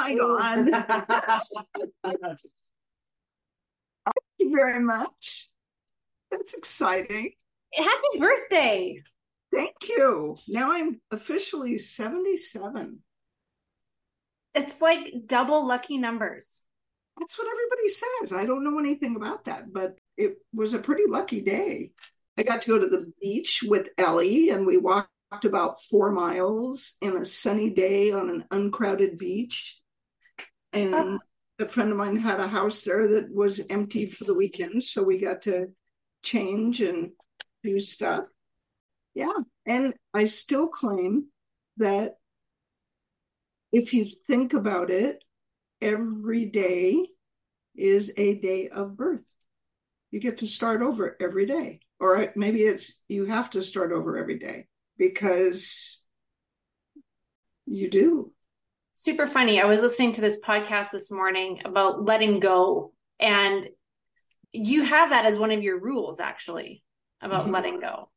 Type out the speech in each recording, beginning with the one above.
I on? Thank you very much. That's exciting. Happy birthday. Thank you. Now I'm officially 77. It's like double lucky numbers. That's what everybody says. I don't know anything about that, but it was a pretty lucky day. I got to go to the beach with Ellie and we walked about four miles in a sunny day on an uncrowded beach. And oh. a friend of mine had a house there that was empty for the weekend. So we got to change and do stuff. Yeah. And I still claim that if you think about it, every day is a day of birth. You get to start over every day. Or maybe it's you have to start over every day because you do. Super funny. I was listening to this podcast this morning about letting go. And you have that as one of your rules, actually, about mm-hmm. letting go.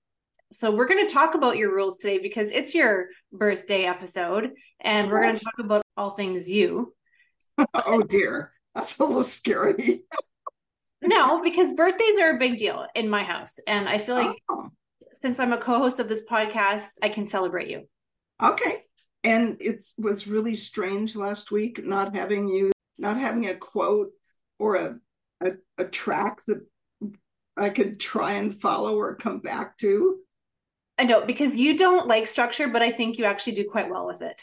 So we're going to talk about your rules today because it's your birthday episode and we're going to talk about all things you. oh dear. That's a little scary. no, because birthdays are a big deal in my house and I feel like oh. since I'm a co-host of this podcast, I can celebrate you. Okay. And it was really strange last week not having you not having a quote or a a, a track that I could try and follow or come back to. I know because you don't like structure, but I think you actually do quite well with it.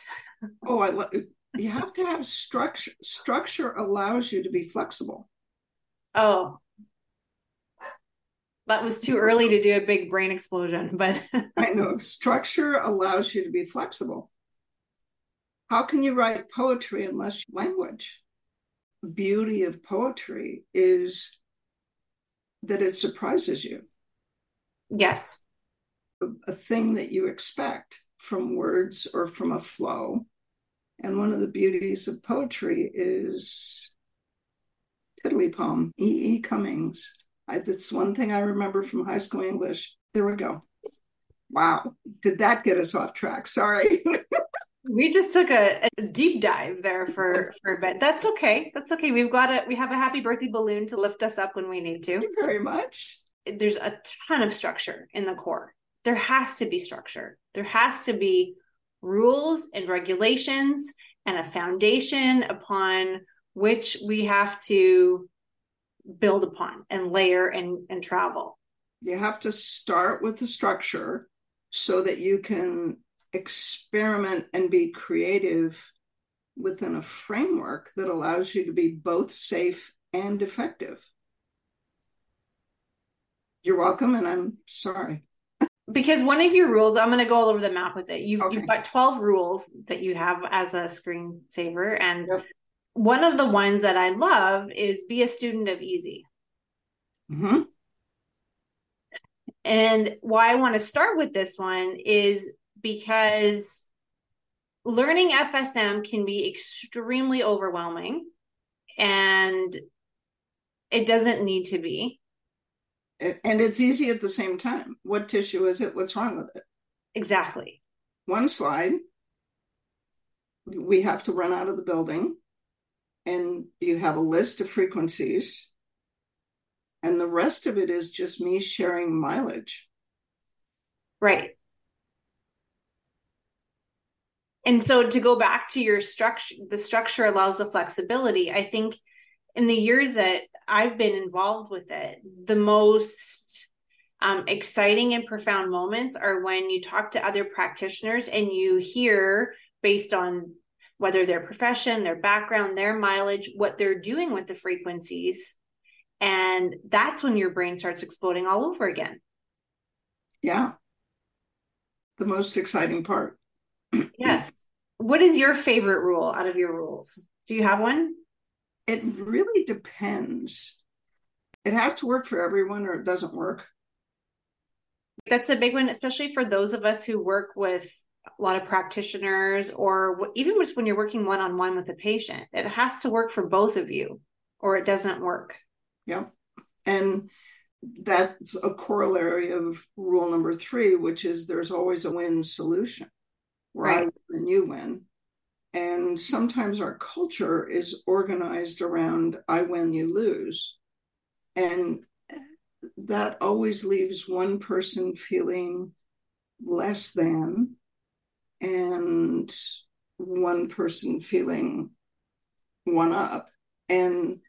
oh, I love. You have to have structure. Structure allows you to be flexible. Oh, that was too early to do a big brain explosion, but I know structure allows you to be flexible. How can you write poetry unless language? Beauty of poetry is that it surprises you. Yes a thing that you expect from words or from a flow. And one of the beauties of poetry is Tiddly Palm, E. E. Cummings. I, that's one thing I remember from high school English. There we go. Wow. Did that get us off track? Sorry. we just took a, a, deep dive there for for a bit. That's okay. That's okay. We've got a we have a happy birthday balloon to lift us up when we need to. Thank you very much. There's a ton of structure in the core there has to be structure. There has to be rules and regulations and a foundation upon which we have to build upon and layer and, and travel. You have to start with the structure so that you can experiment and be creative within a framework that allows you to be both safe and effective. You're welcome, and I'm sorry because one of your rules, I'm going to go all over the map with it. You've, okay. you've got 12 rules that you have as a screensaver. And yep. one of the ones that I love is be a student of easy. Mm-hmm. And why I want to start with this one is because learning FSM can be extremely overwhelming and it doesn't need to be and it's easy at the same time. What tissue is it? What's wrong with it? Exactly. One slide, we have to run out of the building, and you have a list of frequencies, and the rest of it is just me sharing mileage. Right. And so to go back to your structure, the structure allows the flexibility. I think in the years that I've been involved with it, the most um, exciting and profound moments are when you talk to other practitioners and you hear based on whether their profession, their background, their mileage, what they're doing with the frequencies. And that's when your brain starts exploding all over again. Yeah. The most exciting part. Yes. What is your favorite rule out of your rules? Do you have one? It really depends. It has to work for everyone or it doesn't work. That's a big one, especially for those of us who work with a lot of practitioners or even just when you're working one on one with a patient. It has to work for both of you or it doesn't work. Yeah. And that's a corollary of rule number three, which is there's always a win solution right. I win and you win. And sometimes our culture is organized around I win, you lose. And that always leaves one person feeling less than and one person feeling one up. And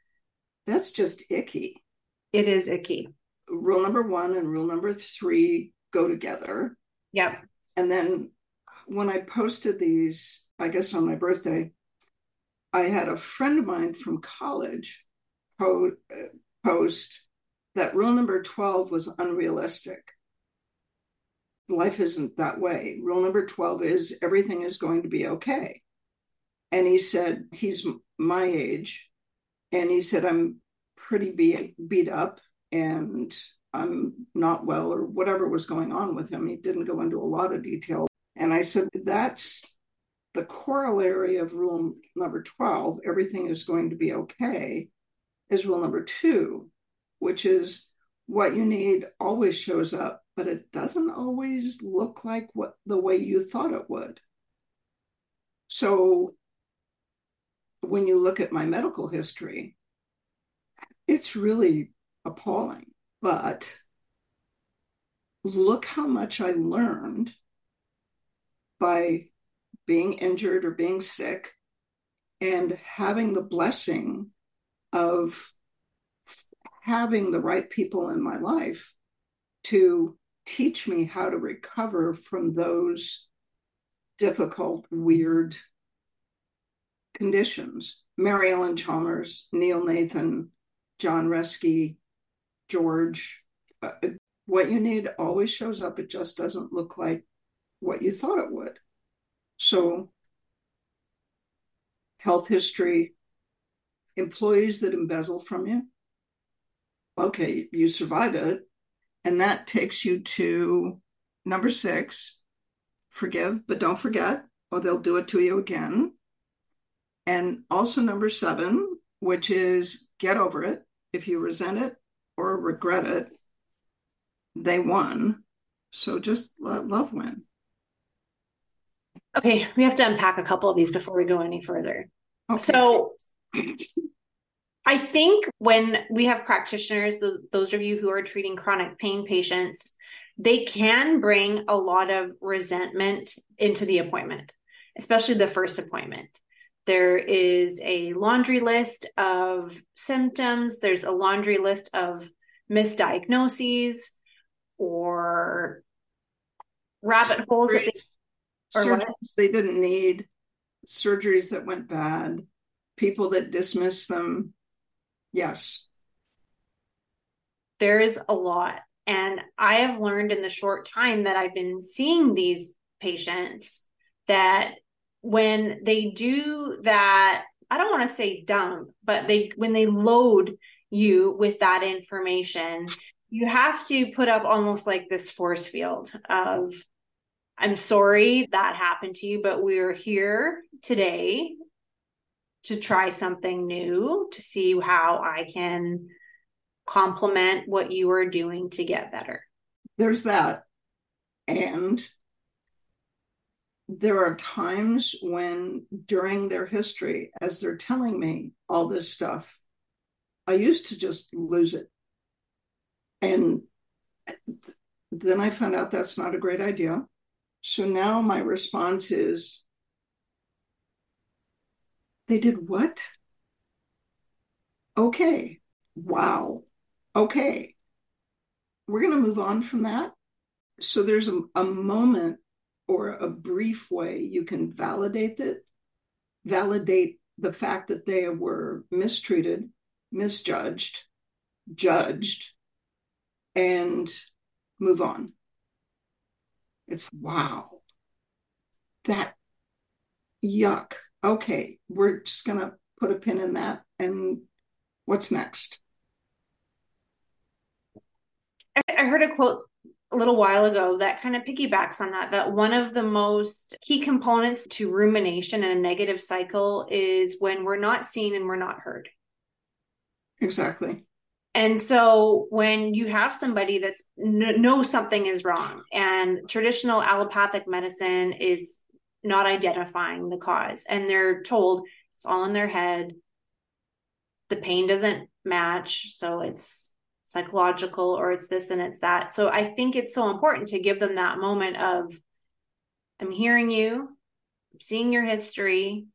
that's just icky. It is icky. Rule number one and rule number three go together. Yep. And then when I posted these, I guess on my birthday, I had a friend of mine from college po- uh, post that rule number 12 was unrealistic. Life isn't that way. Rule number 12 is everything is going to be okay. And he said, he's my age. And he said, I'm pretty beat, beat up and I'm not well, or whatever was going on with him. He didn't go into a lot of detail. And I said, that's the corollary of rule number 12 everything is going to be okay is rule number two which is what you need always shows up, but it doesn't always look like what the way you thought it would. So when you look at my medical history, it's really appalling. But look how much I learned by being injured or being sick and having the blessing of having the right people in my life to teach me how to recover from those difficult, weird conditions. Mary Ellen Chalmers, Neil Nathan, John Reski, George. Uh, what you need always shows up. It just doesn't look like what you thought it would. So, health history, employees that embezzle from you, okay, you survive it. And that takes you to number six forgive, but don't forget, or they'll do it to you again. And also number seven, which is get over it. If you resent it or regret it, they won. So just let love win. Okay, we have to unpack a couple of these before we go any further. Okay. So I think when we have practitioners, the, those of you who are treating chronic pain patients, they can bring a lot of resentment into the appointment, especially the first appointment. There is a laundry list of symptoms, there's a laundry list of misdiagnoses or rabbit holes that they, surgeries they didn't need, surgeries that went bad, people that dismiss them Yes. There is a lot. And I have learned in the short time that I've been seeing these patients that when they do that, I don't want to say dump, but they, when they load you with that information, you have to put up almost like this force field of, I'm sorry that happened to you, but we're here today to try something new to see how I can complement what you are doing to get better. There's that. And there are times when during their history, as they're telling me all this stuff, I used to just lose it. And then I found out that's not a great idea. So now my response is they did what? Okay. Wow. Okay. We're going to move on from that. So there's a, a moment or a brief way you can validate it, validate the fact that they were mistreated, misjudged, judged, and move on. It's wow. That yuck okay, we're just going to put a pin in that. And what's next? I heard a quote a little while ago that kind of piggybacks on that that one of the most key components to rumination and a negative cycle is when we're not seen and we're not heard exactly and so when you have somebody that's knows something is wrong and traditional allopathic medicine is not identifying the cause and they're told it's all in their head the pain doesn't match so it's psychological or it's this and it's that. So i think it's so important to give them that moment of i'm hearing you i'm seeing your history.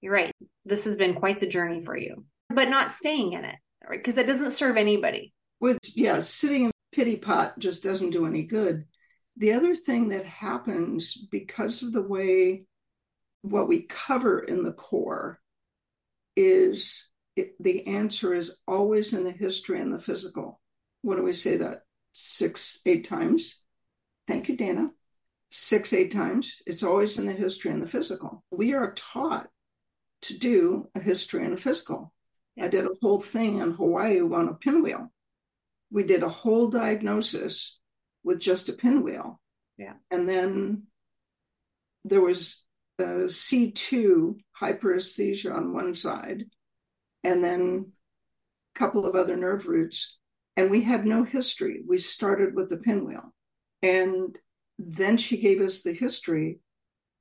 You're right. This has been quite the journey for you. But not staying in it right because it doesn't serve anybody which yeah sitting in pity pot just doesn't do any good the other thing that happens because of the way what we cover in the core is it, the answer is always in the history and the physical. What do we say that? Six, eight times. Thank you, Dana. Six, eight times. It's always in the history and the physical. We are taught to do a history and a physical. Yeah. I did a whole thing in Hawaii on a pinwheel. We did a whole diagnosis with just a pinwheel. Yeah. And then there was a C2 hyperesthesia on one side, and then a couple of other nerve roots. And we had no history. We started with the pinwheel. And then she gave us the history.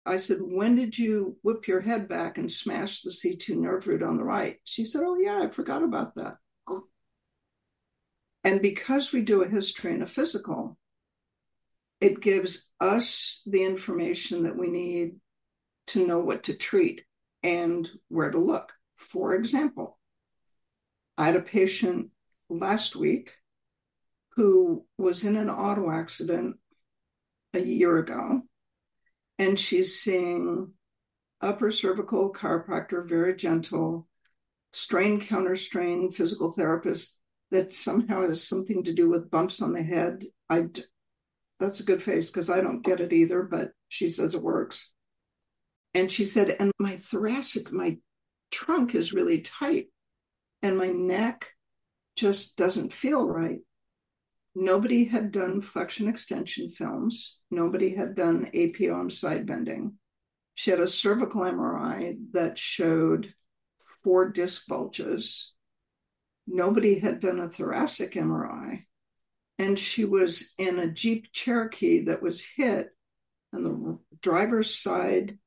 I said, When did you whip your head back and smash the C2 nerve root on the right? She said, Oh, yeah, I forgot about that. And because we do a history and a physical, it gives us the information that we need to know what to treat and where to look. For example, I had a patient last week who was in an auto accident a year ago, and she's seeing upper cervical chiropractor, very gentle, strain counter strain physical therapist that somehow has something to do with bumps on the head. I that's a good face because I don't get it either, but she says it works. And she said, and my thoracic, my trunk is really tight and my neck just doesn't feel right. Nobody had done flexion extension films. Nobody had done APOM side bending. She had a cervical MRI that showed four disc bulges. Nobody had done a thoracic MRI and she was in a Jeep Cherokee that was hit on the driver's side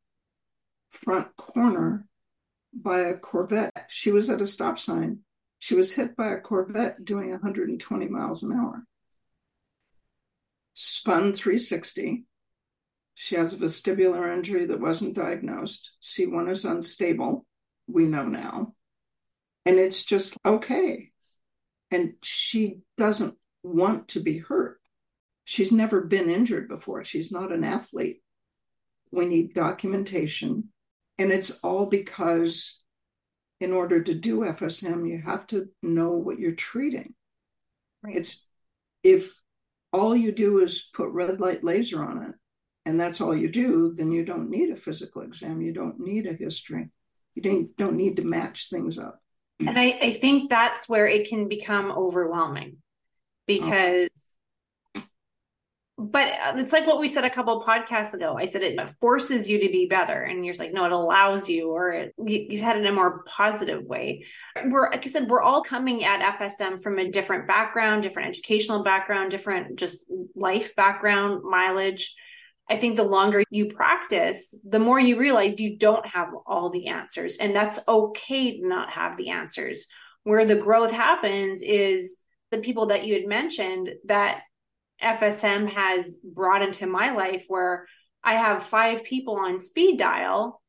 front corner by a Corvette. She was at a stop sign. She was hit by a Corvette doing 120 miles an hour. Spun 360. She has a vestibular injury that wasn't diagnosed. C1 is unstable, we know now. And it's just okay. And she doesn't want to be hurt. She's never been injured before. She's not an athlete. We need documentation. And it's all because, in order to do FSM, you have to know what you're treating. Right. It's if all you do is put red light laser on it, and that's all you do, then you don't need a physical exam. You don't need a history. You don't, don't need to match things up. And I, I think that's where it can become overwhelming because but uh, it's like what we said a couple podcasts ago. I said it forces you to be better, and you're like, no, it allows you, or it, you had it in a more positive way. We're like I said, we're all coming at FSM from a different background, different educational background, different just life background, mileage. I think the longer you practice, the more you realize you don't have all the answers, and that's okay to not have the answers. Where the growth happens is the people that you had mentioned that FSM has brought into my life where I have five people on speed dial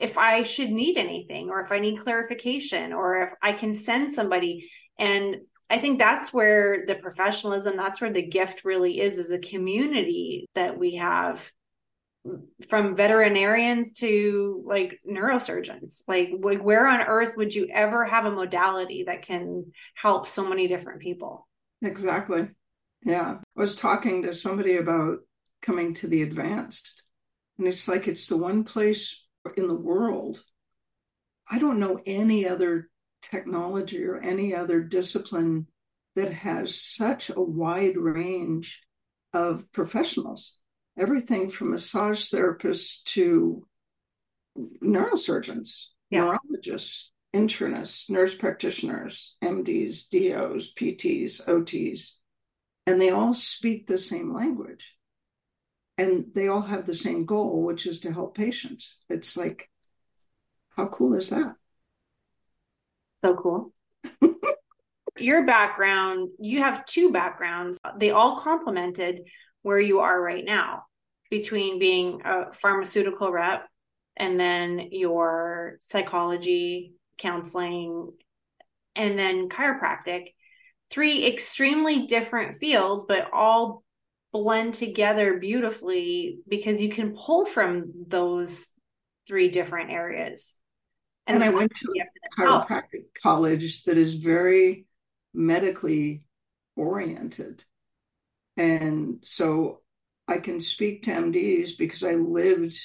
if I should need anything or if I need clarification or if I can send somebody. And I think that's where the professionalism, that's where the gift really is, is a community that we have from veterinarians to like neurosurgeons. Like where on earth would you ever have a modality that can help so many different people? Exactly yeah. I was talking to somebody about coming to the advanced and it's like it's the one place in the world. I don't know any other technology or any other discipline that has such a wide range of professionals. Everything from massage therapists to neurosurgeons, yeah. neurologists, internists, nurse practitioners, MDs, DOs, PTs, OTs, and they all speak the same language. and they all have the same goal, which is to help patients. It's like, how cool is that? So cool. Your background, you have two backgrounds. They all complemented where you are right now between being a pharmaceutical rep and then your psychology, counseling, and then chiropractic. Three extremely different fields, but all blend together beautifully because you can pull from those three different areas. And, and I went to a chiropractic college that is very medically oriented. And so I can speak to MDs because I lived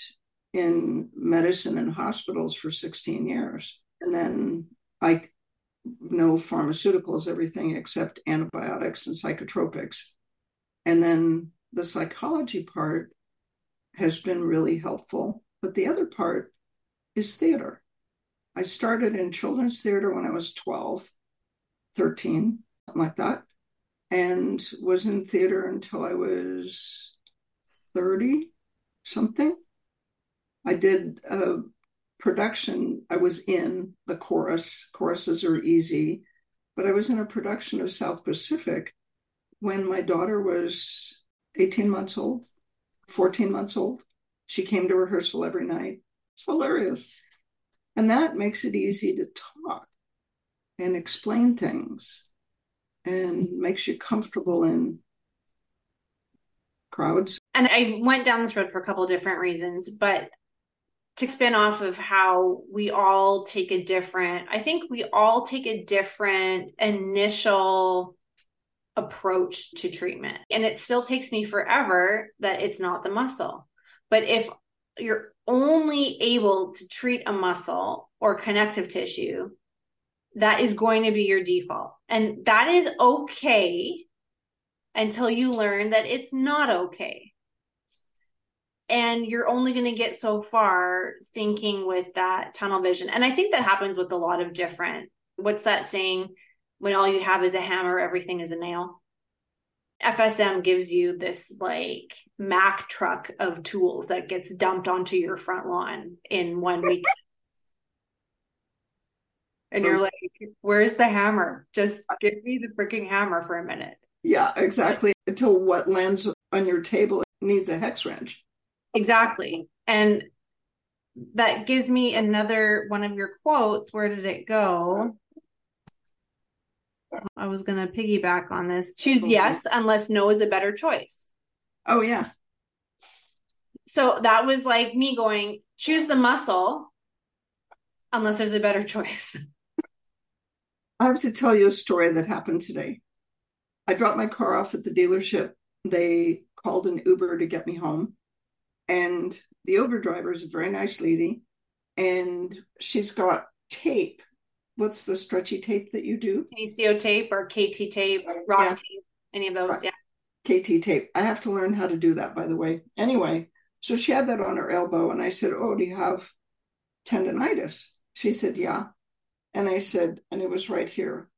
in medicine and hospitals for 16 years. And then I know pharmaceuticals, everything except antibiotics and psychotropics. And then the psychology part has been really helpful. But the other part is theater. I started in children's theater when I was 12, 13, something like that, and was in theater until I was 30 something. I did a production, I was in the chorus. Choruses are easy, but I was in a production of South Pacific when my daughter was 18 months old, 14 months old. She came to rehearsal every night. It's hilarious. And that makes it easy to talk and explain things and makes you comfortable in crowds. And I went down this road for a couple different reasons, but to spin off of how we all take a different, I think we all take a different initial approach to treatment. And it still takes me forever that it's not the muscle. But if you're only able to treat a muscle or connective tissue, that is going to be your default. And that is okay until you learn that it's not okay. And you're only going to get so far thinking with that tunnel vision. And I think that happens with a lot of different, what's that saying? When all you have is a hammer, everything is a nail. FSM gives you this like Mack truck of tools that gets dumped onto your front lawn in one week. and you're like, where's the hammer? Just give me the freaking hammer for a minute. Yeah, exactly. Until what lands on your table needs a hex wrench. Exactly. And that gives me another one of your quotes. Where did it go? I was going to piggyback on this. Choose yes unless no is a better choice. Oh, yeah. So that was like me going, choose the muscle unless there's a better choice. I have to tell you a story that happened today. I dropped my car off at the dealership. They called an Uber to get me home. And the Uber driver is a very nice lady. And she's got tape what's the stretchy tape that you do? ACO tape or KT tape, rock yeah. tape, any of those. Right. Yeah. KT tape. I have to learn how to do that, by the way. Anyway, so she had that on her elbow, and I said, Oh, do you have tendonitis? She said, Yeah. And I said, And it was right here,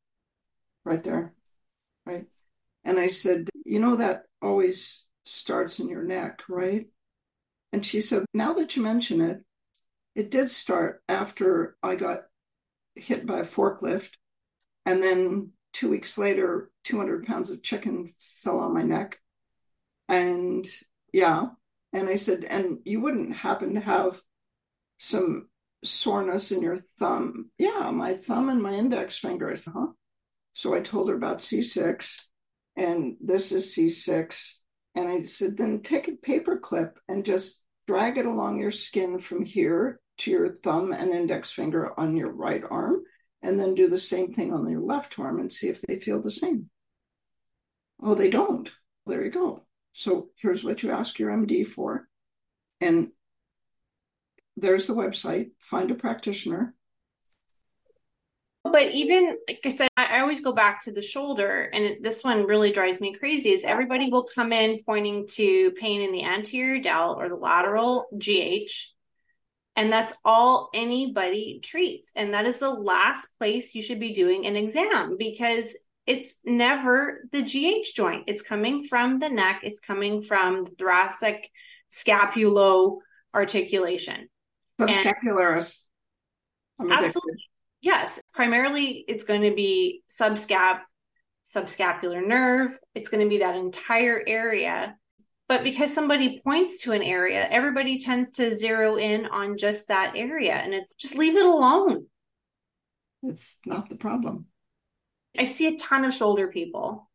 right there, right? And I said, You know, that always starts in your neck, right? And she said, Now that you mention it, it did start after I got hit by a forklift. And then two weeks later, 200 pounds of chicken fell on my neck. And yeah. And I said, and you wouldn't happen to have some soreness in your thumb? Yeah, my thumb and my index finger. I said, huh? So I told her about C6, and this is C6. And I said, then take a paper clip and just drag it along your skin from here to your thumb and index finger on your right arm, and then do the same thing on your left arm and see if they feel the same. Oh, they don't. There you go. So here's what you ask your MD for. And there's the website, find a practitioner. But even like I said, I always go back to the shoulder, and this one really drives me crazy. Is everybody will come in pointing to pain in the anterior delt or the lateral GH, and that's all anybody treats. And that is the last place you should be doing an exam because it's never the GH joint. It's coming from the neck, it's coming from the thoracic scapulo articulation. Subscapularis. Absolutely. Yes. Primarily, it's going to be subscap, subscapular nerve. It's going to be that entire area. But because somebody points to an area, everybody tends to zero in on just that area. And it's just leave it alone. It's not the problem. I see a ton of shoulder people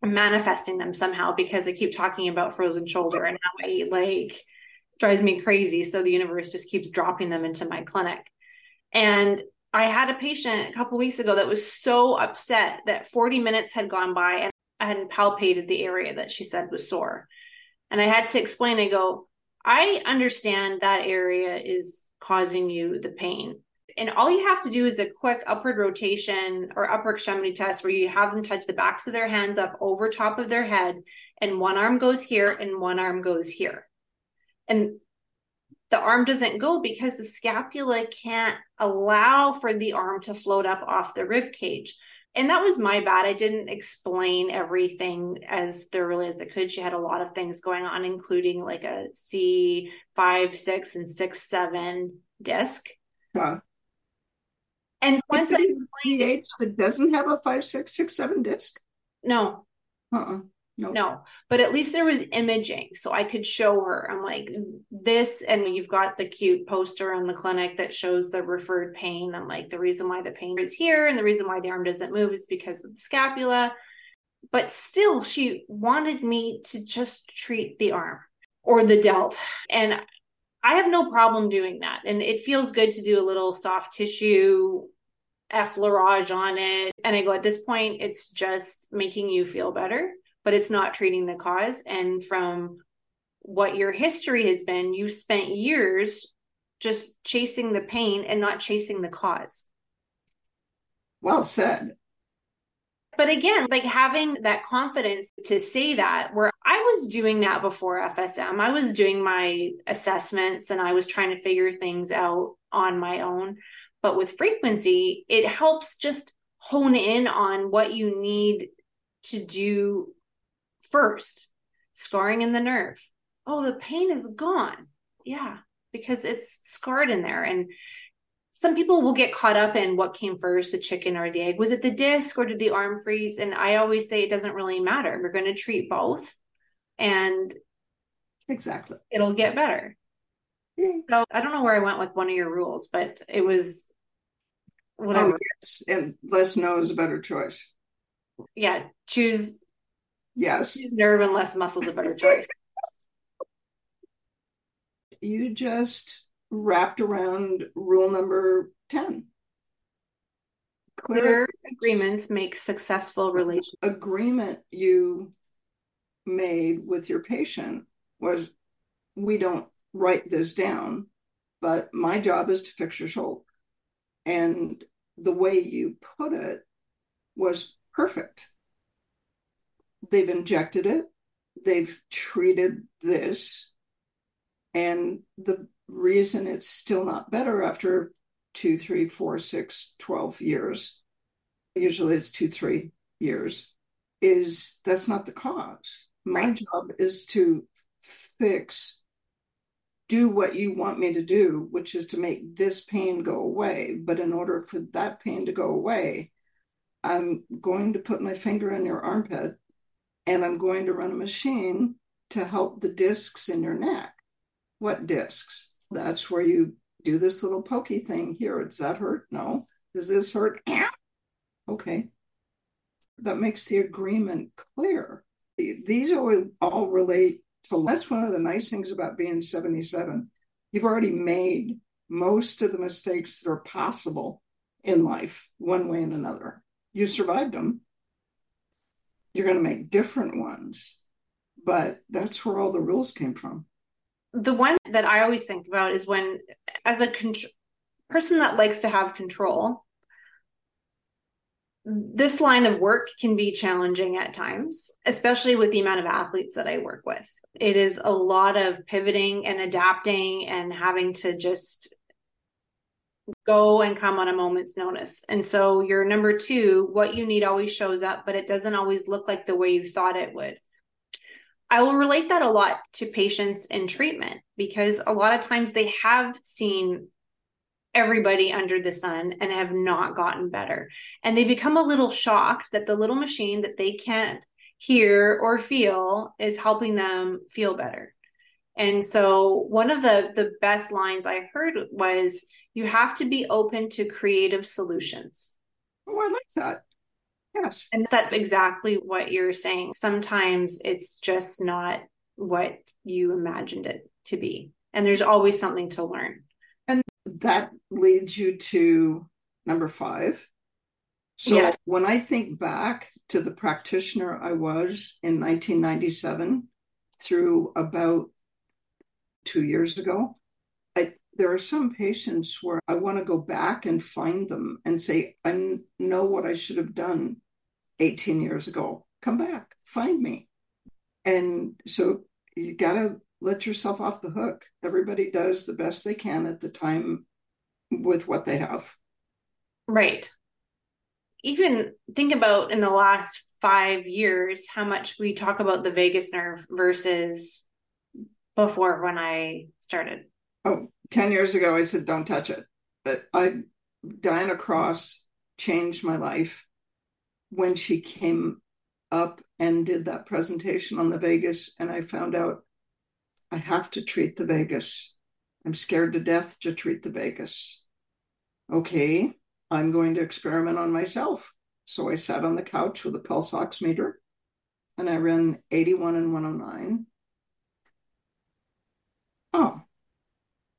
manifesting them somehow because I keep talking about frozen shoulder and how I like drives me crazy. So the universe just keeps dropping them into my clinic. And I had a patient a couple weeks ago that was so upset that 40 minutes had gone by and I hadn't palpated the area that she said was sore. And I had to explain, I go, I understand that area is causing you the pain. And all you have to do is a quick upward rotation or upper extremity test where you have them touch the backs of their hands up over top of their head, and one arm goes here and one arm goes here. And the arm doesn't go because the scapula can't allow for the arm to float up off the rib cage. And that was my bad. I didn't explain everything as thoroughly as I could. She had a lot of things going on, including like a C5, 6, and 6, 7 disc. Huh. And once I explained it, that doesn't have a five, six, six, seven disc. No. Uh-uh. No. no, but at least there was imaging, so I could show her. I'm like this, and you've got the cute poster in the clinic that shows the referred pain. I'm like the reason why the pain is here, and the reason why the arm doesn't move is because of the scapula. But still, she wanted me to just treat the arm or the delt, and I have no problem doing that. And it feels good to do a little soft tissue effleurage on it. And I go, at this point, it's just making you feel better but it's not treating the cause. And from what your history has been, you spent years just chasing the pain and not chasing the cause. Well said. But again, like having that confidence to say that, where I was doing that before FSM, I was doing my assessments and I was trying to figure things out on my own. But with frequency, it helps just hone in on what you need to do first scarring in the nerve. Oh the pain is gone. Yeah because it's scarred in there. And some people will get caught up in what came first the chicken or the egg. Was it the disc or did the arm freeze? And i always say it doesn't really matter. We're going to treat both and exactly. it'll get better. Yeah. so i don't know where i went with one of your rules but it was oh, whatever. oh, yes and less no is a better choice. Yeah choose Yes. Nerve and less muscle is a better choice. you just wrapped around rule number 10. Clear, Clear agreements make successful relations. Agreement you made with your patient was we don't write this down, but my job is to fix your shoulder. And the way you put it was perfect they've injected it, they've treated this, and the reason it's still not better after two, three, four, six, 12 years, usually it's two, three years, is that's not the cause. My job is to fix, do what you want me to do, which is to make this pain go away. But in order for that pain to go away, I'm going to put my finger in your armpit and I'm going to run a machine to help the discs in your neck. What discs? That's where you do this little pokey thing here. Does that hurt? No. Does this hurt? Okay. That makes the agreement clear. These all, relate to that's one of the nice things about being 77. You've already made most of the mistakes that are possible in life, one way and another. You survived them you're going to make different ones. But that's where all the rules came from. The one that I always think about is when, as a con- person that likes to have control, this line of work can be challenging at times, especially with the amount of athletes that I work with. It is a lot of pivoting and adapting and having to just go and come on a moment's notice. And so your number two, what you need always shows up, but it doesn't always look like the way you thought it would. I will relate that a lot to patients in treatment because a lot of times they have seen everybody under the sun and have not gotten better. And they become a little shocked that the little machine that they can't hear or feel is helping them feel better. And so one of the the best lines I heard was you have to be open to creative solutions. Oh, I like that. Yes. And that's exactly what you're saying. Sometimes it's just not what you imagined it to be. And there's always something to learn. And that leads you to number five. So yes. when I think back to the practitioner I was in 1997 through about two years ago, there are some patients where I want to go back and find them and say, I know what I should have done 18 years ago. Come back, find me. And so you got to let yourself off the hook. Everybody does the best they can at the time with what they have. Right. Even think about in the last five years how much we talk about the vagus nerve versus before when I started. Oh, 10 years ago, I said, don't touch it. But I, Diana Cross changed my life when she came up and did that presentation on the vagus, and I found out I have to treat the vagus. I'm scared to death to treat the vagus. Okay, I'm going to experiment on myself. So I sat on the couch with a pulse oximeter and I ran 81 and 109. Oh,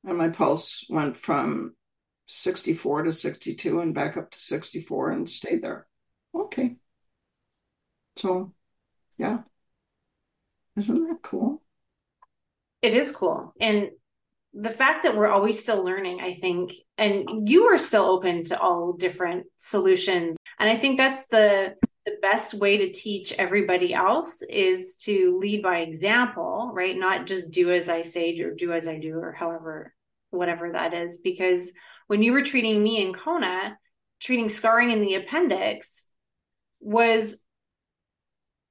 and my pulse went from 64 to 62 and back up to 64 and stayed there okay. So, yeah. Isn't that cool? It is cool. And the fact that we're always still learning, I think, and you are still open to all different solutions. And I think that's the the best way to teach everybody else is to lead by example, right? Not just do as I say or do as I do or however whatever that is because when you were treating me in Kona, treating scarring in the appendix, was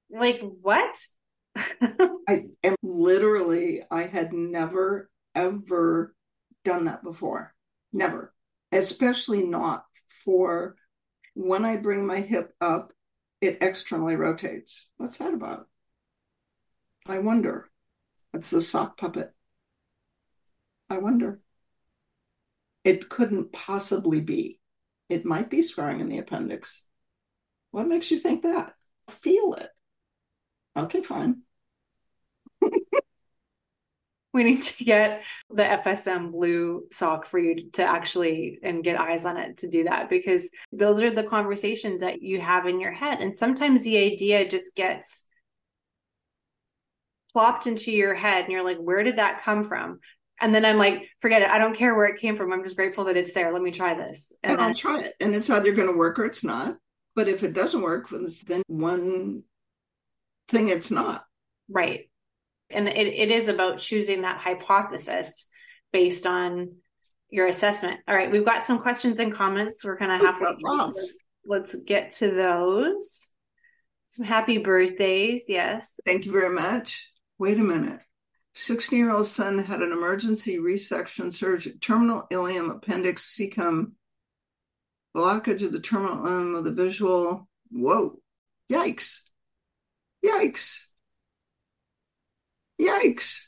like, what? I am literally, I had never, ever done that before. Never. Especially not for when I bring my hip up, it externally rotates. What's that about? I wonder. It's the sock puppet. I wonder. It couldn't possibly be. It might be scarring in the appendix. What makes you think that? Feel it. Okay, fine. we need to get the FSM blue sock for you to actually and get eyes on it to do that because those are the conversations that you have in your head. And sometimes the idea just gets plopped into your head and you're like, where did that come from? And then I'm like, forget it. I don't care where it came from. I'm just grateful that it's there. Let me try this. And, and I'll try it. And it's either going to work or it's not. But if it doesn't work, then one thing it's not. Right. And it, it is about choosing that hypothesis based on your assessment. All right, we've got some questions and comments. We're kind of halfway. Lots. Let's get to those. Some happy birthdays, yes. Thank you very much. Wait a minute. 16 year old son had an emergency resection surgery, terminal ileum appendix cecum blockage of the terminal end of the visual. Whoa, yikes. Yikes. Yikes.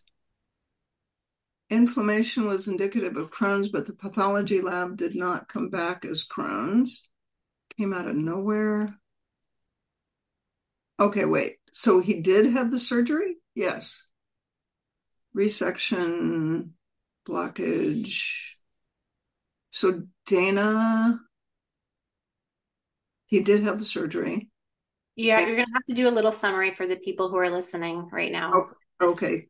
Inflammation was indicative of Crohn's, but the pathology lab did not come back as Crohn's. Came out of nowhere. Okay, wait. So he did have the surgery? Yes. Resection, blockage. So Dana he did have the surgery. Yeah, you're going to have to do a little summary for the people who are listening right now. Okay. Okay.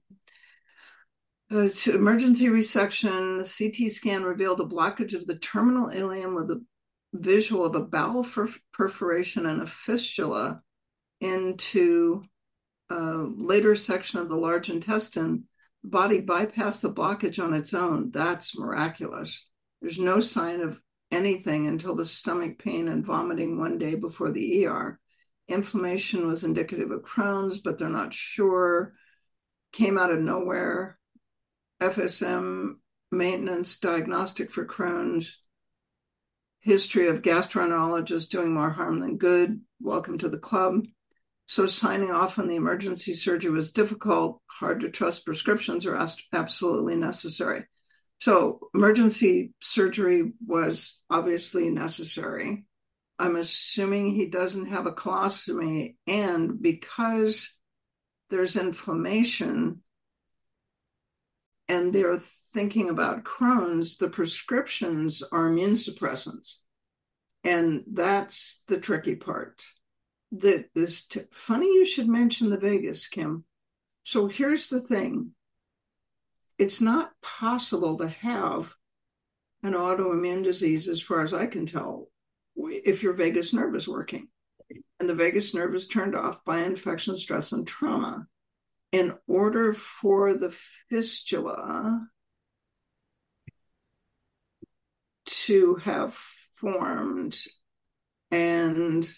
Uh, emergency resection, the CT scan revealed a blockage of the terminal ileum with a visual of a bowel perforation and a fistula into a later section of the large intestine. The body bypassed the blockage on its own. That's miraculous. There's no sign of anything until the stomach pain and vomiting one day before the ER. Inflammation was indicative of Crohn's, but they're not sure. Came out of nowhere. FSM maintenance diagnostic for Crohn's, history of gastroenterologists doing more harm than good. Welcome to the club. So signing off on the emergency surgery was difficult. Hard to trust prescriptions are absolutely necessary. So emergency surgery was obviously necessary. I'm assuming he doesn't have a colostomy, and because there's inflammation and they're thinking about Crohn's, the prescriptions are immune suppressants. And that's the tricky part that is t- funny you should mention the vagus, Kim. So here's the thing it's not possible to have an autoimmune disease, as far as I can tell, if your vagus nerve is working. And the vagus nerve is turned off by infection, stress, and trauma. In order for the fistula to have formed and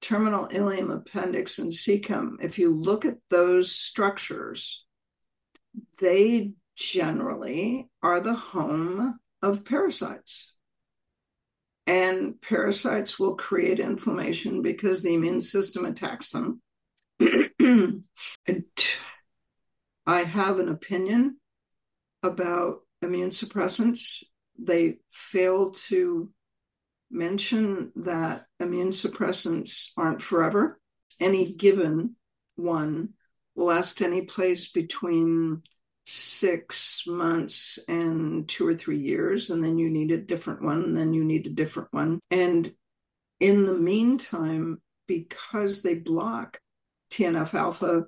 terminal ileum appendix and cecum, if you look at those structures, they generally are the home of parasites. And parasites will create inflammation because the immune system attacks them. I have an opinion about immune suppressants. They fail to mention that immune suppressants aren't forever. Any given one will last any place between six months and two or three years, and then you need a different one, and then you need a different one. And in the meantime, because they block TNF alpha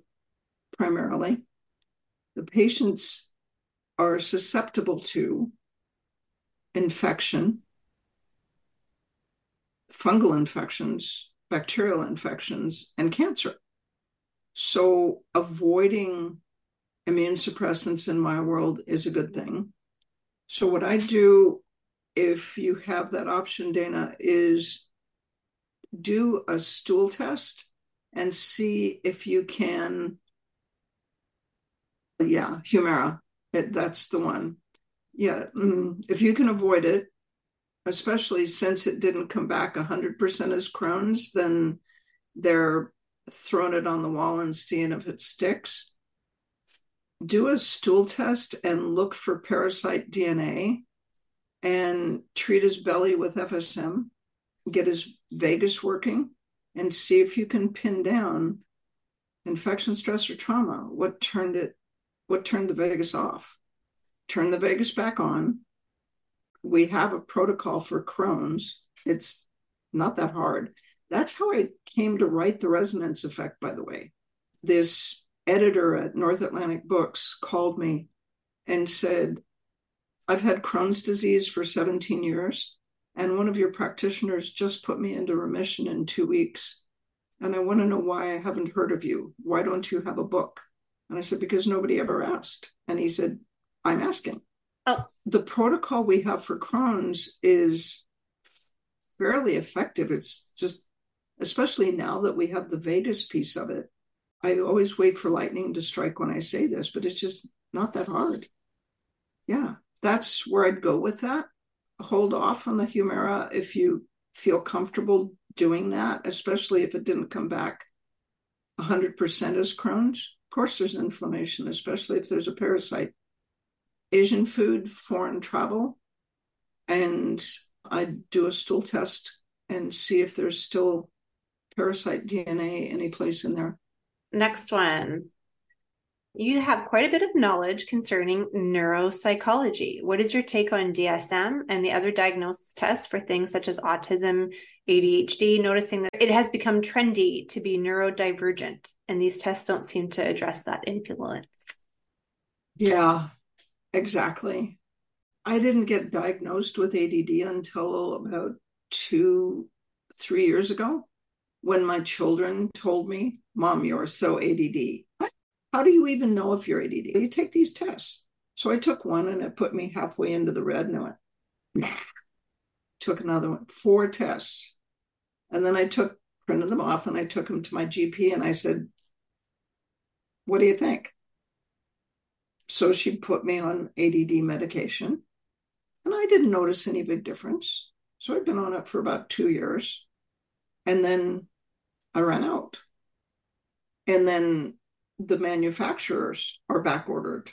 primarily, the patients are susceptible to infection fungal infections, bacterial infections, and cancer. So, avoiding immune suppressants in my world is a good thing. So, what I do if you have that option, Dana, is do a stool test and see if you can. Yeah, Humira, it, that's the one. Yeah, mm, if you can avoid it, especially since it didn't come back 100% as Crohn's, then they're throwing it on the wall and seeing if it sticks. Do a stool test and look for parasite DNA and treat his belly with FSM, get his vagus working, and see if you can pin down infection, stress, or trauma. What turned it, what turned the vagus off? Turn the vagus back on, we have a protocol for Crohn's. It's not that hard. That's how I came to write the resonance effect, by the way. This editor at North Atlantic Books called me and said, I've had Crohn's disease for 17 years, and one of your practitioners just put me into remission in two weeks. And I want to know why I haven't heard of you. Why don't you have a book? And I said, Because nobody ever asked. And he said, I'm asking. Oh. The protocol we have for Crohn's is fairly effective. It's just, especially now that we have the vagus piece of it. I always wait for lightning to strike when I say this, but it's just not that hard. Yeah, that's where I'd go with that. Hold off on the Humira if you feel comfortable doing that, especially if it didn't come back 100% as Crohn's. Of course, there's inflammation, especially if there's a parasite. Asian food, foreign travel, and I'd do a stool test and see if there's still parasite DNA any place in there. Next one. You have quite a bit of knowledge concerning neuropsychology. What is your take on DSM and the other diagnosis tests for things such as autism, ADHD, noticing that it has become trendy to be neurodivergent, and these tests don't seem to address that influence? Yeah, Exactly. I didn't get diagnosed with ADD until about two, three years ago when my children told me, Mom, you're so ADD. How do you even know if you're ADD? You take these tests. So I took one and it put me halfway into the red and I went, took another one, four tests. And then I took, printed them off and I took them to my GP and I said, What do you think? So she put me on ADD medication, and I didn't notice any big difference. So I'd been on it for about two years. And then I ran out. And then the manufacturers are back ordered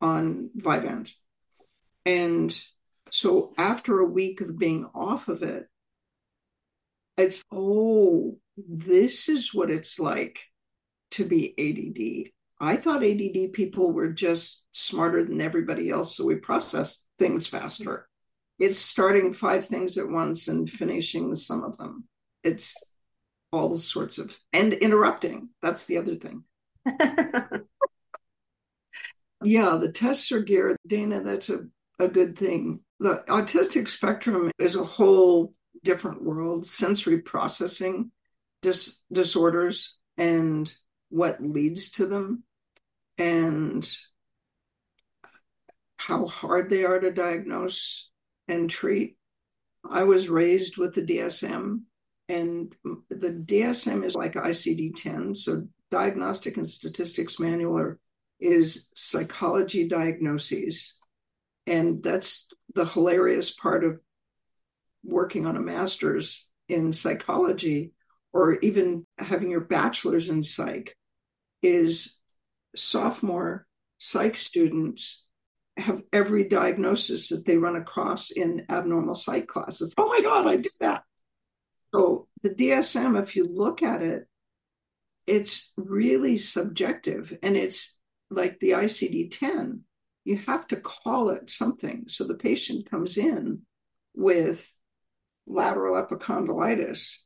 on Vyvanse. And so after a week of being off of it, it's, oh, this is what it's like to be ADD. I thought ADD people were just smarter than everybody else, so we process things faster. It's starting five things at once and finishing some of them. It's all sorts of, and interrupting. That's the other thing. yeah, the tests are geared. Dana, that's a, a good thing. The autistic spectrum is a whole different world, sensory processing dis- disorders and what leads to them and how hard they are to diagnose and treat. I was raised with the DSM, and the DSM is like ICD 10. So, Diagnostic and Statistics Manual is psychology diagnoses. And that's the hilarious part of working on a master's in psychology or even having your bachelor's in psych is sophomore psych students have every diagnosis that they run across in abnormal psych classes. Oh my God, I do that. So the DSM, if you look at it, it's really subjective and it's like the ICD 10. You have to call it something. So the patient comes in with lateral epicondylitis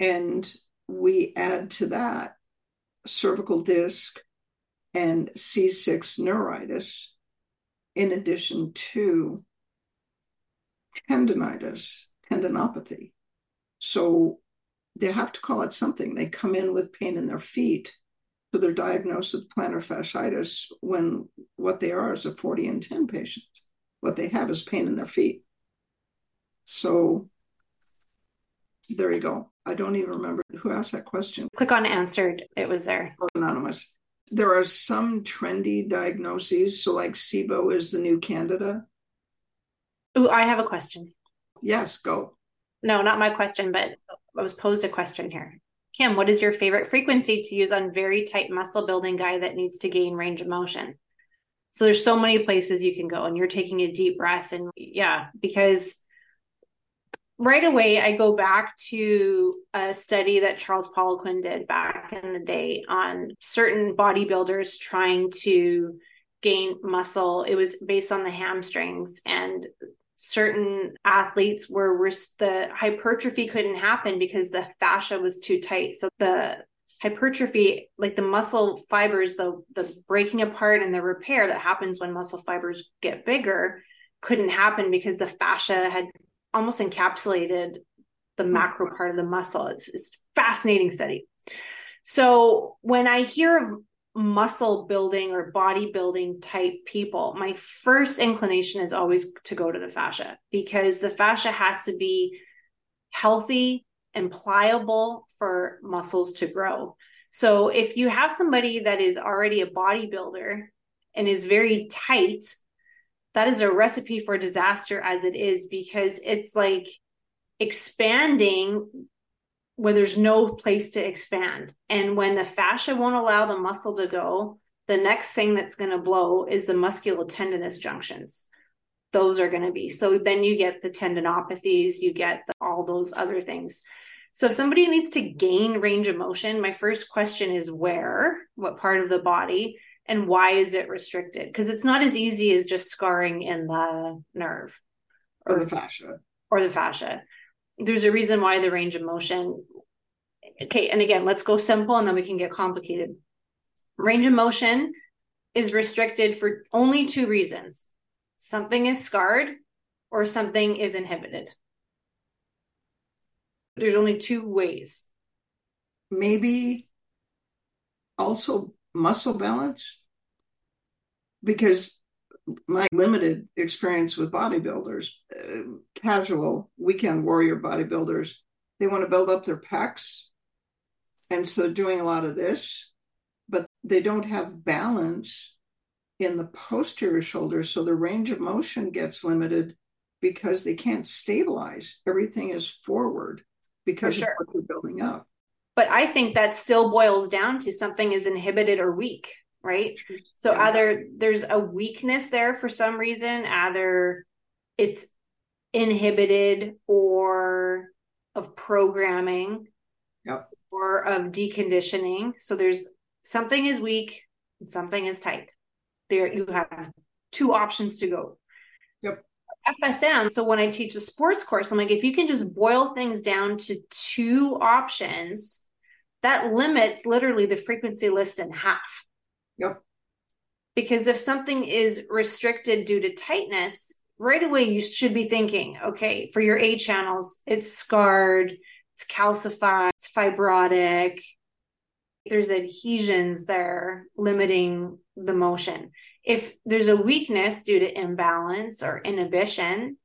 and we add to that cervical disc and C6 neuritis, in addition to tendonitis, tendinopathy. So they have to call it something. They come in with pain in their feet, so they're diagnosed with plantar fasciitis when what they are is a 40 and 10 patient. What they have is pain in their feet. So there you go. I don't even remember who asked that question. Click on answered. It was there. Oh, anonymous. There are some trendy diagnoses. So, like SIBO is the new candida. Oh, I have a question. Yes, go. No, not my question, but I was posed a question here. Kim, what is your favorite frequency to use on very tight muscle building guy that needs to gain range of motion? So there's so many places you can go and you're taking a deep breath and yeah, because right away I go back to a study that Charles Poliquin did back in the day on certain bodybuilders trying to gain muscle. It was based on the hamstrings and certain athletes were, were the hypertrophy couldn't happen because the fascia was too tight. So the hypertrophy like the muscle fibers the the breaking apart and the repair that happens when muscle fibers get bigger couldn't happen because the fascia had almost encapsulated the hmm. macro part of the muscle. It's, it's fascinating study. So when I hear of muscle building or bodybuilding type people, my first inclination is always to go to the fascia because the fascia has to be healthy and pliable for muscles to grow. So if you have somebody that is already a bodybuilder and is very tight, that is a recipe for disaster as it is because it's like expanding where there's no place to expand. And when the fascia won't allow the muscle to go, the next thing that's going to blow is the musculotendinous junctions. Those are going to be. So then you get the tendinopathies, you get the, all those other things. So if somebody needs to gain range of motion, my first question is where, what part of the body? and why is it restricted? Because it's not as easy as just scarring in the nerve or, or the fascia. Or the fascia. There's a reason why the range of motion. Okay, and again, let's go simple and then we can get complicated. Range of motion is restricted for only two reasons something is scarred or something is inhibited. There's only two ways. Maybe also muscle balance because my limited experience with bodybuilders, uh, casual weekend warrior bodybuilders, they want to build up their pecs. And so doing a lot of this, but they don't have balance in the posterior shoulder. So the range of motion gets limited because they can't stabilize. Everything is forward because sure. of what they're building up. But I think that still boils down to something is inhibited or weak, right? So either there's a weakness there for some reason, either it's inhibited or of programming yep. or of deconditioning. So there's something is weak and something is tight. There you have two options to go. Yep. FSM. So when I teach a sports course, I'm like, if you can just boil things down to two options, that limits literally the frequency list in half. Yep. Because if something is restricted due to tightness, right away you should be thinking, okay, for your A channels, it's scarred, it's calcified, it's fibrotic, there's adhesions there limiting the motion. If there's a weakness due to imbalance or inhibition,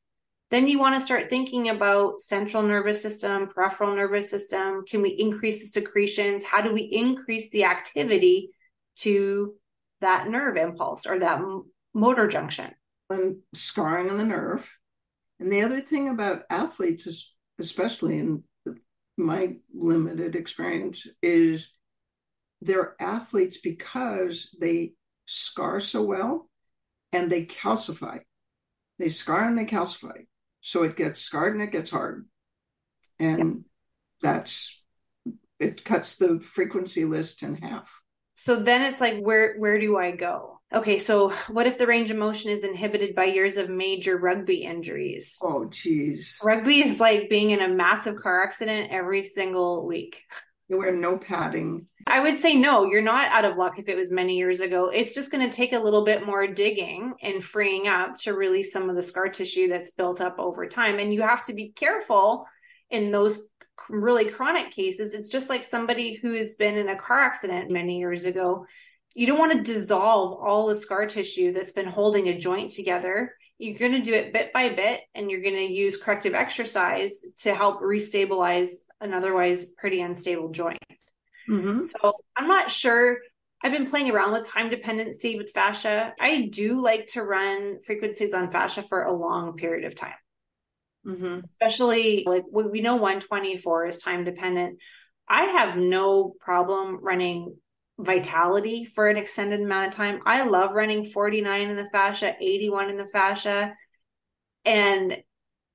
then you want to start thinking about central nervous system, peripheral nervous system. Can we increase the secretions? How do we increase the activity to that nerve impulse or that motor junction? And scarring on the nerve. And the other thing about athletes, is, especially in my limited experience, is they're athletes because they scar so well and they calcify. They scar and they calcify. So it gets scarred and it gets hard. And yep. that's it cuts the frequency list in half. So then it's like where where do I go? Okay, so what if the range of motion is inhibited by years of major rugby injuries? Oh geez. Rugby is like being in a massive car accident every single week. You wear no padding. I would say no, you're not out of luck if it was many years ago. It's just going to take a little bit more digging and freeing up to release some of the scar tissue that's built up over time. And you have to be careful in those really chronic cases. It's just like somebody who has been in a car accident many years ago. You don't want to dissolve all the scar tissue that's been holding a joint together. You're going to do it bit by bit and you're going to use corrective exercise to help restabilize an otherwise pretty unstable joint. Mm-hmm. So I'm not sure. I've been playing around with time dependency with fascia. I do like to run frequencies on fascia for a long period of time. Mm-hmm. Especially like we know 124 is time dependent. I have no problem running vitality for an extended amount of time. I love running 49 in the fascia, 81 in the fascia. And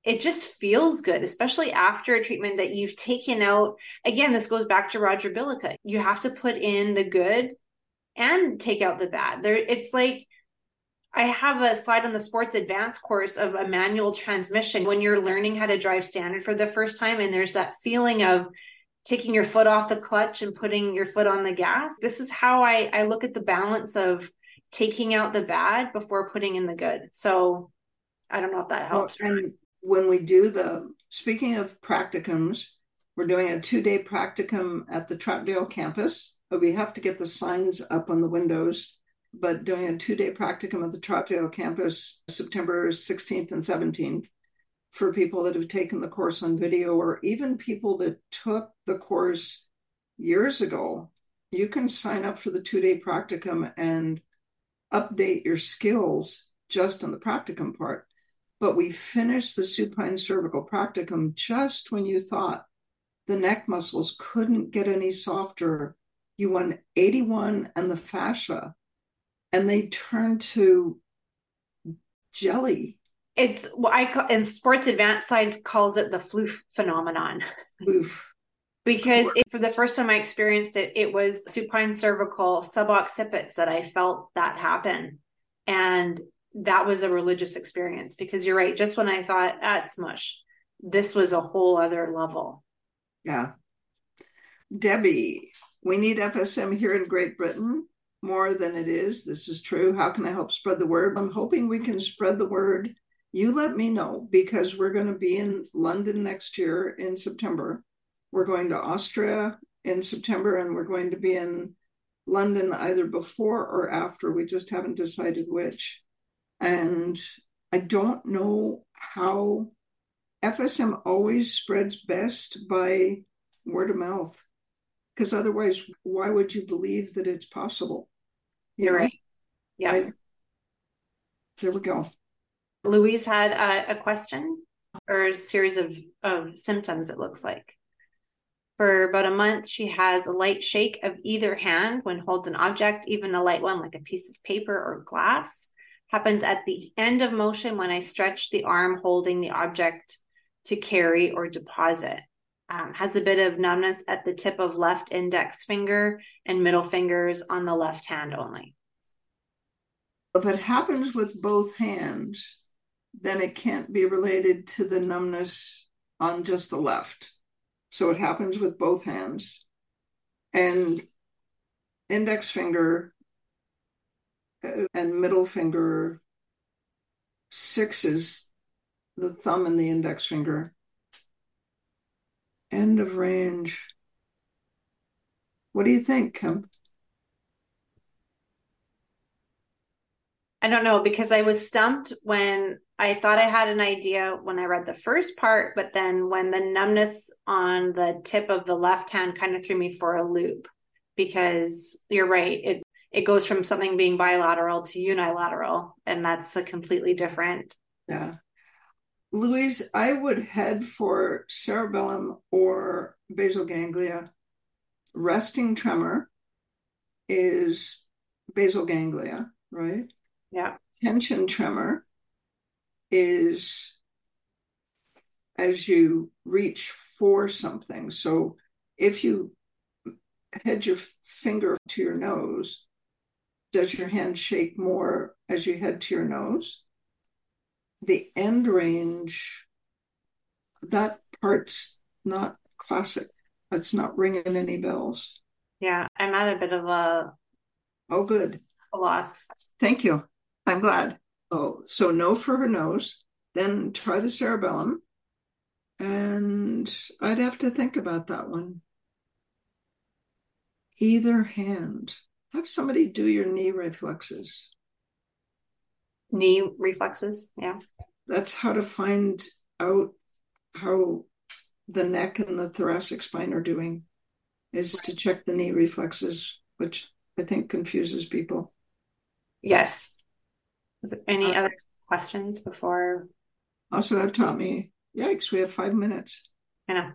it just feels good, especially after a treatment that you've taken out. Again, this goes back to Roger Billica. You have to put in the good and take out the bad. There, it's like I have a slide on the sports advanced course of a manual transmission when you're learning how to drive standard for the first time, and there's that feeling of taking your foot off the clutch and putting your foot on the gas. This is how I, I look at the balance of taking out the bad before putting in the good. So I don't know if that helps. Well, and when we do the speaking of practicums, we're doing a two day practicum at the Troutdale campus. But we have to get the signs up on the windows. But doing a two day practicum at the Troutdale campus, September 16th and 17th, for people that have taken the course on video, or even people that took the course years ago. You can sign up for the two day practicum and update your skills just in the practicum part but we finished the supine cervical practicum just when you thought the neck muscles couldn't get any softer. You won 81 and the fascia, and they turn to jelly. It's what I call in sports advanced science calls it the floof phenomenon. Floof. because it, for the first time I experienced it, it was supine cervical suboccipits that I felt that happen. And that was a religious experience because you're right. Just when I thought, at ah, smush, this was a whole other level. Yeah. Debbie, we need FSM here in Great Britain more than it is. This is true. How can I help spread the word? I'm hoping we can spread the word. You let me know because we're going to be in London next year in September. We're going to Austria in September and we're going to be in London either before or after. We just haven't decided which. And I don't know how FSM always spreads best by word of mouth. Because otherwise, why would you believe that it's possible? You You're know? right. Yeah. I, there we go. Louise had a, a question or a series of, of symptoms, it looks like. For about a month, she has a light shake of either hand when holds an object, even a light one like a piece of paper or glass. Happens at the end of motion when I stretch the arm holding the object to carry or deposit. Um, has a bit of numbness at the tip of left index finger and middle fingers on the left hand only. If it happens with both hands, then it can't be related to the numbness on just the left. So it happens with both hands. And index finger uh, and middle finger, sixes the thumb and the index finger. End of range. What do you think, Kim? I don't know because I was stumped when I thought I had an idea when I read the first part, but then when the numbness on the tip of the left hand kind of threw me for a loop because you're right. It it goes from something being bilateral to unilateral, and that's a completely different. Yeah. Louise, I would head for cerebellum or basal ganglia. Resting tremor is basal ganglia, right? Yeah. Tension tremor is as you reach for something. So if you head your finger to your nose, does your hand shake more as you head to your nose? The end range, that part's not classic. It's not ringing any bells. Yeah, I'm at a bit of a oh good a loss. Thank you. I'm glad. Oh, so no for her nose. Then try the cerebellum. And I'd have to think about that one. Either hand. Have somebody do your knee reflexes. Knee reflexes, yeah. That's how to find out how the neck and the thoracic spine are doing, is to check the knee reflexes, which I think confuses people. Yes. Is there any uh, other questions before? Also, I've taught me. Yikes, we have five minutes. I know.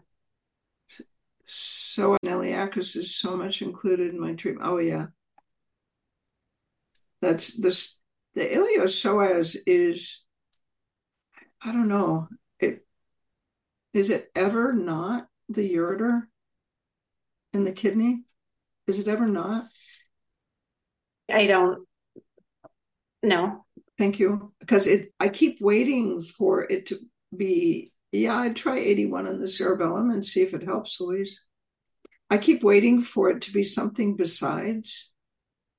So Iliacus is so much included in my treatment. Oh yeah. That's this the iliopsoas is I don't know. It is it ever not the ureter in the kidney? Is it ever not? I don't know. Thank you. Because it I keep waiting for it to be yeah, I'd try 81 in the cerebellum and see if it helps, Louise. I keep waiting for it to be something besides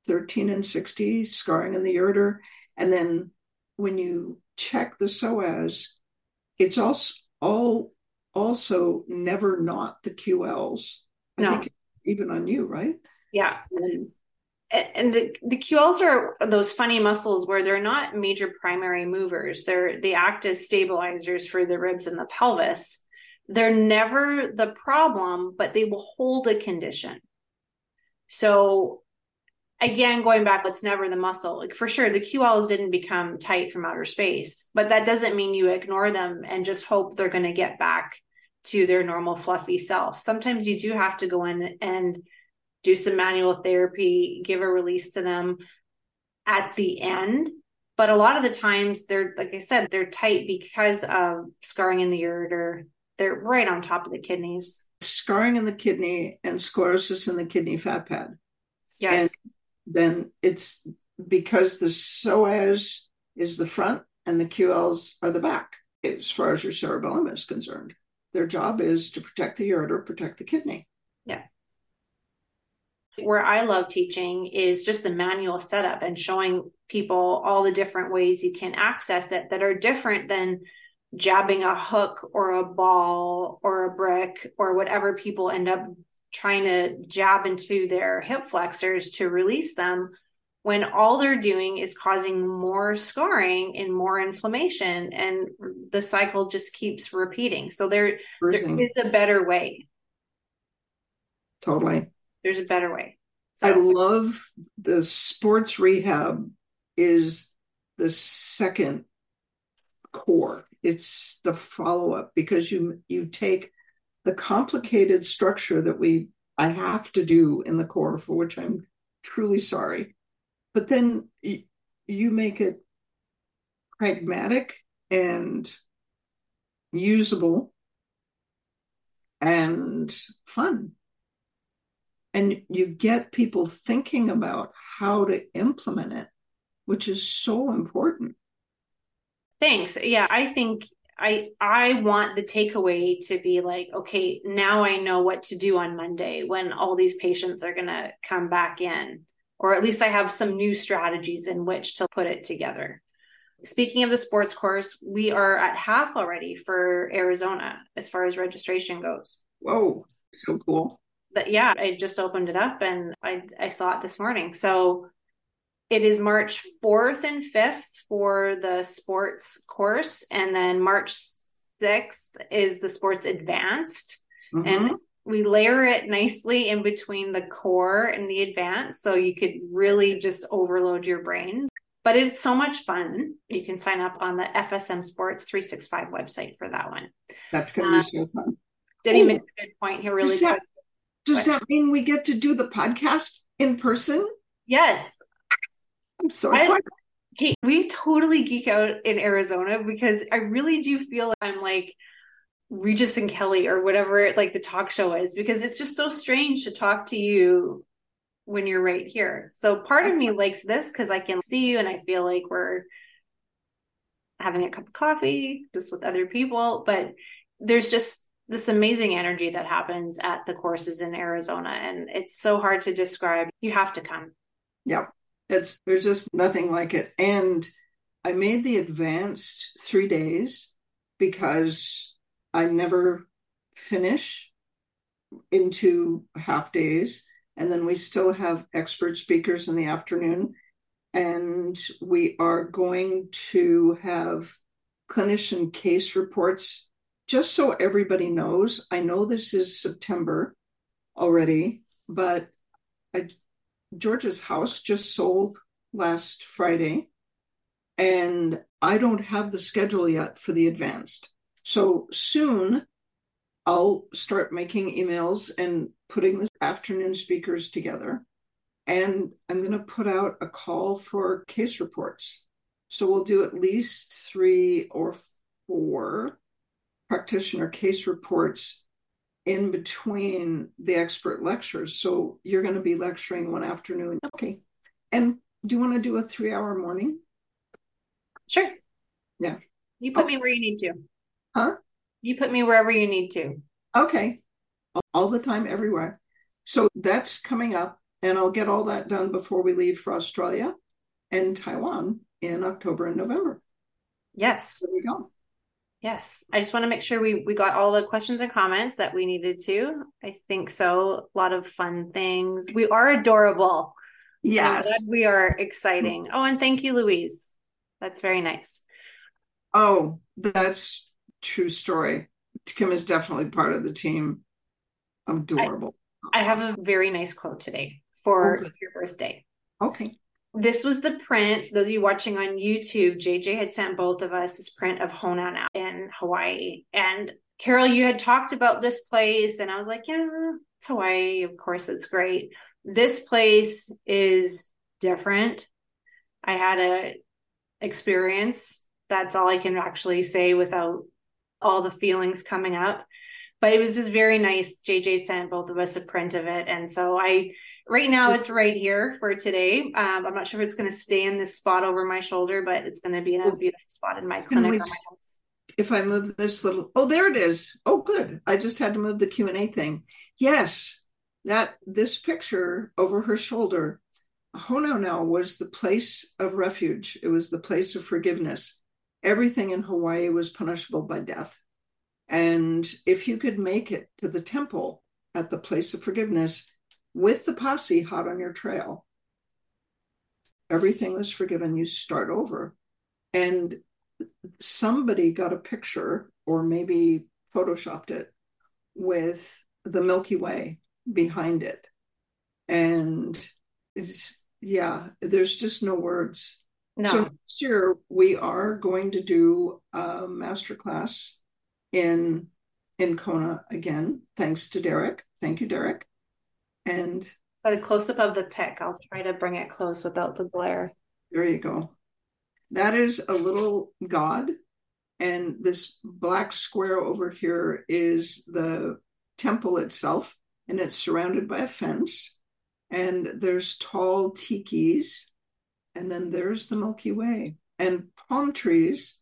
13 and 60, scarring in the ureter. And then when you check the psoas, it's also all also never not the QLs. I no. think even on you, right? Yeah. And and the, the QLs are those funny muscles where they're not major primary movers. They're they act as stabilizers for the ribs and the pelvis. They're never the problem, but they will hold a condition. So again, going back, it's never the muscle. Like for sure, the QLs didn't become tight from outer space, but that doesn't mean you ignore them and just hope they're going to get back to their normal fluffy self. Sometimes you do have to go in and do some manual therapy, give a release to them at the end. But a lot of the times they're, like I said, they're tight because of scarring in the ureter. They're right on top of the kidneys. Scarring in the kidney and sclerosis in the kidney fat pad. Yes. And then it's because the psoas is the front and the QLs are the back, as far as your cerebellum is concerned. Their job is to protect the ureter, protect the kidney. Yeah where I love teaching is just the manual setup and showing people all the different ways you can access it that are different than jabbing a hook or a ball or a brick or whatever people end up trying to jab into their hip flexors to release them when all they're doing is causing more scarring and more inflammation and the cycle just keeps repeating so there there is a better way totally there's a better way. So. I love the sports rehab is the second core. It's the follow up because you you take the complicated structure that we I have to do in the core for which I'm truly sorry. But then you, make it pragmatic and usable and fun. And you get people thinking about how to implement it, which is so important. Thanks. Yeah, I think I I want the takeaway to be like, okay, now I know what to do on Monday when all these patients are going to come back in, or at least I have some new strategies in which to put it together. Speaking of the sports course, we are at half already for Arizona as far as registration goes. Whoa, so cool. But yeah, I just opened it up and I I saw it this morning. So it is March 4th and 5th for the sports course. And then March 6th is the sports advanced. Mm-hmm. And we layer it nicely in between the core and the advanced. So you could really just overload your brain. But it's so much fun. You can sign up on the FSM Sports 365 website for that one. That's going to um, be so fun. Did he make a good point here? Really does that, does that mean we get to do the podcast in person? Yes. I'm so excited. I, we totally geek out in Arizona because I really do feel like I'm like Regis and Kelly or whatever like the talk show is because it's just so strange to talk to you when you're right here. So part of me likes this because I can see you and I feel like we're having a cup of coffee just with other people. But there's just this amazing energy that happens at the courses in Arizona. And it's so hard to describe. You have to come. Yeah. It's there's just nothing like it. And I made the advanced three days because I never finish into half days. And then we still have expert speakers in the afternoon. And we are going to have clinician case reports just so everybody knows. I know this is September already, but I George's house just sold last Friday, and I don't have the schedule yet for the advanced. So soon I'll start making emails and putting the afternoon speakers together. And I'm going to put out a call for case reports. So we'll do at least three or four practitioner case reports in between the expert lectures. So you're going to be lecturing one afternoon. Okay. And do you want to do a three hour morning? Sure. Yeah. You put okay. me where you need to. Huh? You put me wherever you need to. Okay. All the time, everywhere. So that's coming up. And I'll get all that done before we leave for Australia and Taiwan in October and November. Yes. There we go. Yes, I just want to make sure we we got all the questions and comments that we needed to. I think so. A lot of fun things. We are adorable. Yes, we are exciting. Oh, and thank you, Louise. That's very nice. Oh, that's true story. Kim is definitely part of the team. Adorable. I, I have a very nice quote today for oh, your birthday. Okay this was the print. Those of you watching on YouTube, JJ had sent both of us this print of Honaunau in Hawaii. And Carol, you had talked about this place, and I was like, yeah, it's Hawaii. Of course, it's great. This place is different. I had a experience. That's all I can actually say without all the feelings coming up. But it was just very nice. JJ sent both of us a print of it. And so I Right now, it's right here for today. Um, I'm not sure if it's going to stay in this spot over my shoulder, but it's going to be in a beautiful spot in my clinic or my house. If I move this little, oh, there it is. Oh, good. I just had to move the Q and A thing. Yes, that this picture over her shoulder, Honaunau was the place of refuge. It was the place of forgiveness. Everything in Hawaii was punishable by death. And if you could make it to the temple at the place of forgiveness, with the posse hot on your trail. Everything was forgiven. You start over. And somebody got a picture or maybe photoshopped it with the Milky Way behind it. And it's, yeah, there's just no words. No. So next year we are going to do a master class in in Kona again, thanks to Derek. Thank you, Derek. And Got a close up of the pic. I'll try to bring it close without the glare. there you go. That is a little god. And this black square over here is the temple itself, and it's surrounded by a fence. And there's tall tikis, and then there's the Milky Way and palm trees,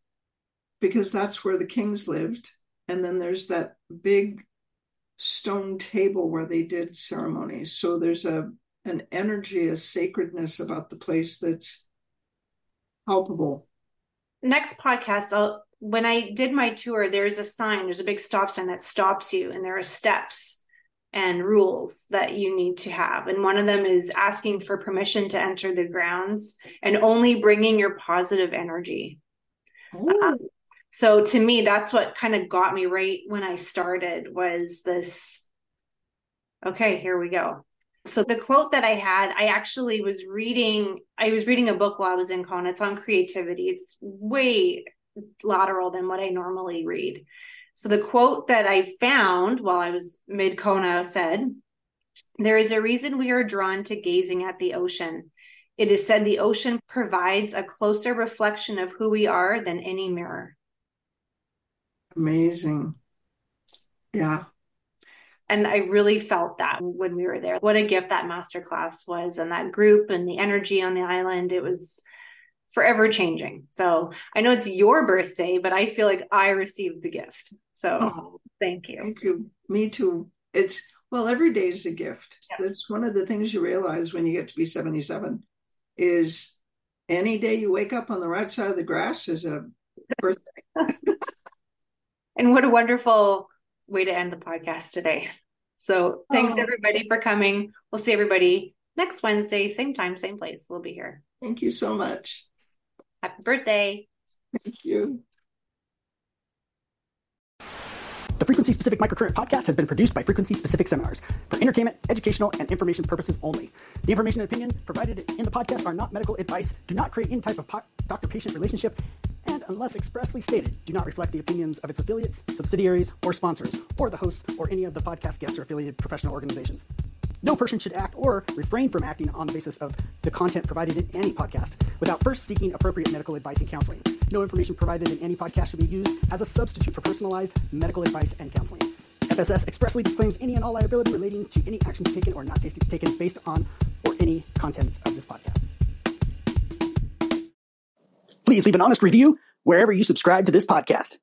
because that's where the kings lived. And then there's that big stone table where they did ceremonies. So there's a an energy, a sacredness about the place that's palpable. Next podcast, I'll when I did my tour, there's a sign, there's a big stop sign that stops you, and there are steps and rules that you need to have. And one of them is asking for permission to enter the grounds and only bringing your positive energy. Um, so to me, that's what kind of got me right when I started was this. Okay, here we go. So the quote that I had, I actually was reading. I was reading a book while I was in Kona. It's on creativity. It's way lateral than what I normally read. So the quote that I found while I was mid Kona said, There is a reason we are drawn to gazing at the ocean. It is said the ocean provides a closer reflection of who we are than any mirror. Amazing. Yeah. And I really felt that when we were there. What a gift that masterclass was and that group and the energy on the island. It was forever changing. So I know it's your birthday, but I feel like I received the gift. So Oh, thank you. thank you. Me too. It's well, every day is a gift. Yeah. That's one of the things you realize when you get to be 77 is any day you wake up on the right side of the grass is a birthday. And what a wonderful way to end the podcast today. So thanks Oh. everybody for coming. We'll see everybody next Wednesday, same time, same place. We'll be here. Thank you so much. Happy birthday. Thank you. The Frequency Specific Microcurrent podcast has been produced by Frequency Specific Seminars for entertainment, educational, and information purposes only. The information and opinion provided in the podcast are not medical advice, do not create any type of po- doctor patient relationship, and unless expressly stated, do not reflect the opinions of its affiliates, subsidiaries, or sponsors, or the hosts or any of the podcast guests or affiliated professional organizations. No person should act or refrain from acting on the basis of the content provided in any podcast without first seeking appropriate medical advice and counseling. No information provided in any podcast should be used as a substitute for personalized medical advice and counseling. FSS expressly disclaims any and all liability relating to any actions taken or not taken based on or any contents of this podcast. Please leave an honest review wherever you subscribe to this podcast.